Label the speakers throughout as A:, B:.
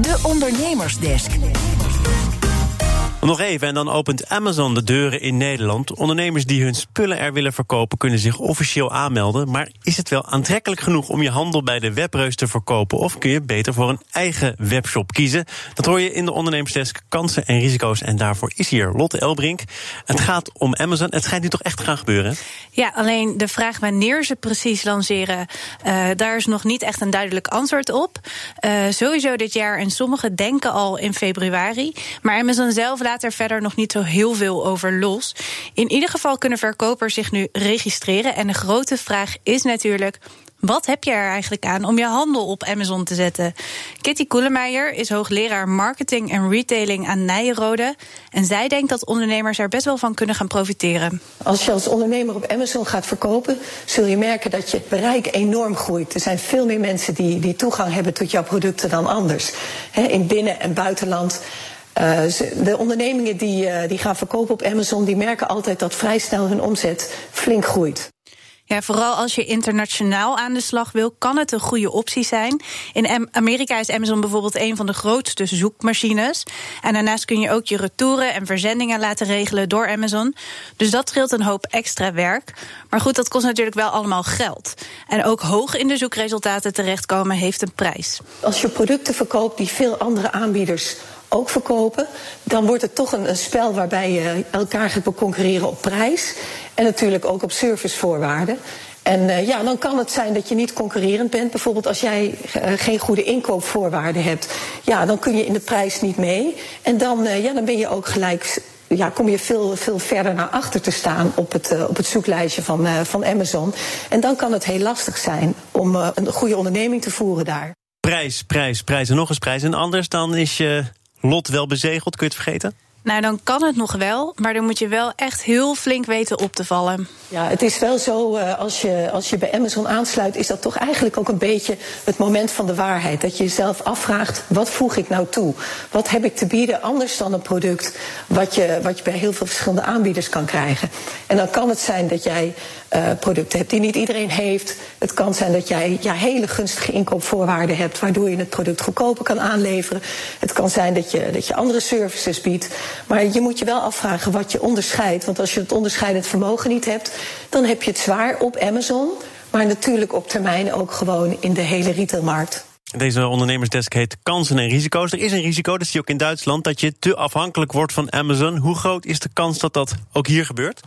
A: De Ondernemersdesk.
B: Nog even, en dan opent Amazon de deuren in Nederland. Ondernemers die hun spullen er willen verkopen, kunnen zich officieel aanmelden. Maar is het wel aantrekkelijk genoeg om je handel bij de webreus te verkopen? Of kun je beter voor een eigen webshop kiezen? Dat hoor je in de ondernemersdesk kansen en risico's. En daarvoor is hier Lotte Elbrink. Het gaat om Amazon. Het schijnt nu toch echt te gaan gebeuren?
C: Ja, alleen de vraag wanneer ze precies lanceren, uh, daar is nog niet echt een duidelijk antwoord op. Uh, sowieso dit jaar en sommigen denken al in februari. Maar Amazon zelf laat er verder nog niet zo heel veel over los. In ieder geval kunnen verkopers zich nu registreren. En de grote vraag is natuurlijk. Wat heb je er eigenlijk aan om je handel op Amazon te zetten? Kitty Koelemeijer is hoogleraar marketing en retailing aan Nijenrode. En zij denkt dat ondernemers er best wel van kunnen gaan profiteren.
D: Als je als ondernemer op Amazon gaat verkopen, zul je merken dat je bereik enorm groeit. Er zijn veel meer mensen die, die toegang hebben tot jouw producten dan anders. in binnen- en buitenland. Uh, de ondernemingen die, uh, die gaan verkopen op Amazon, die merken altijd dat vrij snel hun omzet flink groeit.
C: Ja, vooral als je internationaal aan de slag wil, kan het een goede optie zijn. In Amerika is Amazon bijvoorbeeld een van de grootste zoekmachines. En daarnaast kun je ook je retouren en verzendingen laten regelen door Amazon. Dus dat scheelt een hoop extra werk. Maar goed, dat kost natuurlijk wel allemaal geld. En ook hoog in de zoekresultaten terechtkomen heeft een prijs.
D: Als je producten verkoopt die veel andere aanbieders ook verkopen, dan wordt het toch een, spel waarbij je elkaar gaat concurreren op prijs en natuurlijk ook op servicevoorwaarden. En uh, ja, dan kan het zijn dat je niet concurrerend bent. Bijvoorbeeld als jij uh, geen goede inkoopvoorwaarden hebt, ja, dan kun je in de prijs niet mee. En dan, uh, ja, dan ben je ook gelijk. Ja, kom je veel, veel verder naar achter te staan op het, op het zoeklijstje van, van Amazon. En dan kan het heel lastig zijn om een goede onderneming te voeren daar.
B: Prijs, prijs, prijs en nog eens prijs. En anders dan is je lot wel bezegeld, kun je het vergeten?
C: Nou, dan kan het nog wel, maar dan moet je wel echt heel flink weten op te vallen.
D: Ja, het is wel zo, uh, als, je, als je bij Amazon aansluit, is dat toch eigenlijk ook een beetje het moment van de waarheid. Dat je jezelf afvraagt, wat voeg ik nou toe? Wat heb ik te bieden anders dan een product wat je, wat je bij heel veel verschillende aanbieders kan krijgen? En dan kan het zijn dat jij uh, producten hebt die niet iedereen heeft. Het kan zijn dat jij ja, hele gunstige inkoopvoorwaarden hebt, waardoor je het product goedkoper kan aanleveren. Het kan zijn dat je, dat je andere services biedt. Maar je moet je wel afvragen wat je onderscheidt. Want als je het onderscheidend vermogen niet hebt, dan heb je het zwaar op Amazon. Maar natuurlijk op termijn ook gewoon in de hele retailmarkt.
B: Deze ondernemersdesk heet Kansen en Risico's. Er is een risico, dat zie je ook in Duitsland, dat je te afhankelijk wordt van Amazon. Hoe groot is de kans dat dat ook hier gebeurt?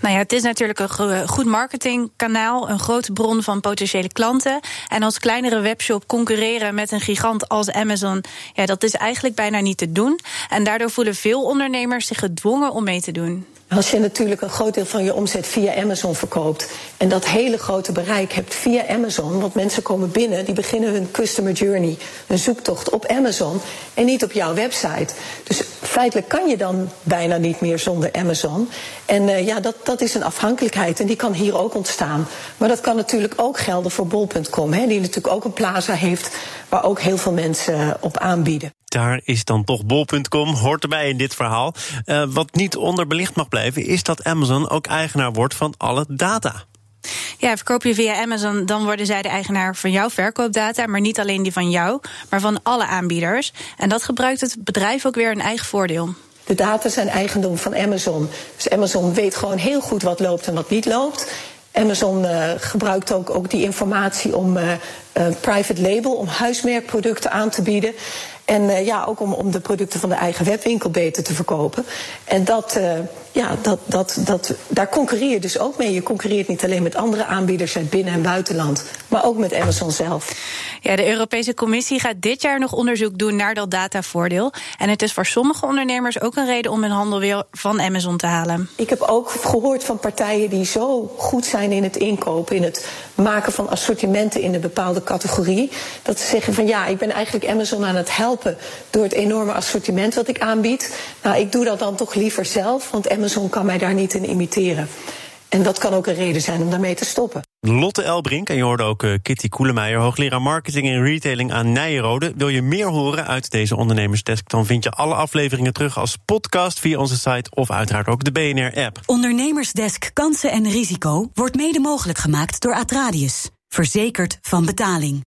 C: Nou ja, het is natuurlijk een goed marketingkanaal, een grote bron van potentiële klanten. En als kleinere webshop concurreren met een gigant als Amazon, ja, dat is eigenlijk bijna niet te doen. En daardoor voelen veel ondernemers zich gedwongen om mee te doen.
D: Als je natuurlijk een groot deel van je omzet via Amazon verkoopt en dat hele grote bereik hebt via Amazon, want mensen komen binnen, die beginnen hun customer journey, hun zoektocht op Amazon en niet op jouw website. Dus feitelijk kan je dan bijna niet meer zonder Amazon. En uh, ja, dat, dat is een afhankelijkheid en die kan hier ook ontstaan. Maar dat kan natuurlijk ook gelden voor bol.com, die natuurlijk ook een plaza heeft waar ook heel veel mensen op aanbieden.
B: Daar is dan toch bol.com, hoort erbij in dit verhaal. Uh, wat niet onderbelicht mag blijven, is dat Amazon ook eigenaar wordt van alle data.
C: Ja, verkoop je via Amazon, dan worden zij de eigenaar van jouw verkoopdata, maar niet alleen die van jou, maar van alle aanbieders. En dat gebruikt het bedrijf ook weer een eigen voordeel.
D: De data zijn eigendom van Amazon. Dus Amazon weet gewoon heel goed wat loopt en wat niet loopt. Amazon uh, gebruikt ook, ook die informatie om uh, private label, om huismerkproducten aan te bieden. En uh, ja, ook om, om de producten van de eigen webwinkel beter te verkopen. En dat, ja, dat, dat, dat, daar concurreer je dus ook mee. Je concurreert niet alleen met andere aanbieders uit binnen- en buitenland, maar ook met Amazon zelf.
C: Ja, de Europese Commissie gaat dit jaar nog onderzoek doen naar dat datavoordeel. En het is voor sommige ondernemers ook een reden om hun handel weer van Amazon te halen.
D: Ik heb ook gehoord van partijen die zo goed zijn in het inkopen, in het maken van assortimenten in een bepaalde categorie, dat ze zeggen van ja, ik ben eigenlijk Amazon aan het helpen door het enorme assortiment wat ik aanbied. Nou, ik doe dat dan toch liever zelf, want Amazon kan mij daar niet in imiteren. En dat kan ook een reden zijn om daarmee te stoppen.
B: Lotte Elbrink, en je hoorde ook uh, Kitty Koelemeijer, hoogleraar marketing en retailing aan Nijenrode. Wil je meer horen uit deze ondernemersdesk, dan vind je alle afleveringen terug als podcast via onze site of uiteraard ook de BNR-app.
A: Ondernemersdesk Kansen en Risico wordt mede mogelijk gemaakt door Atradius. Verzekerd van betaling.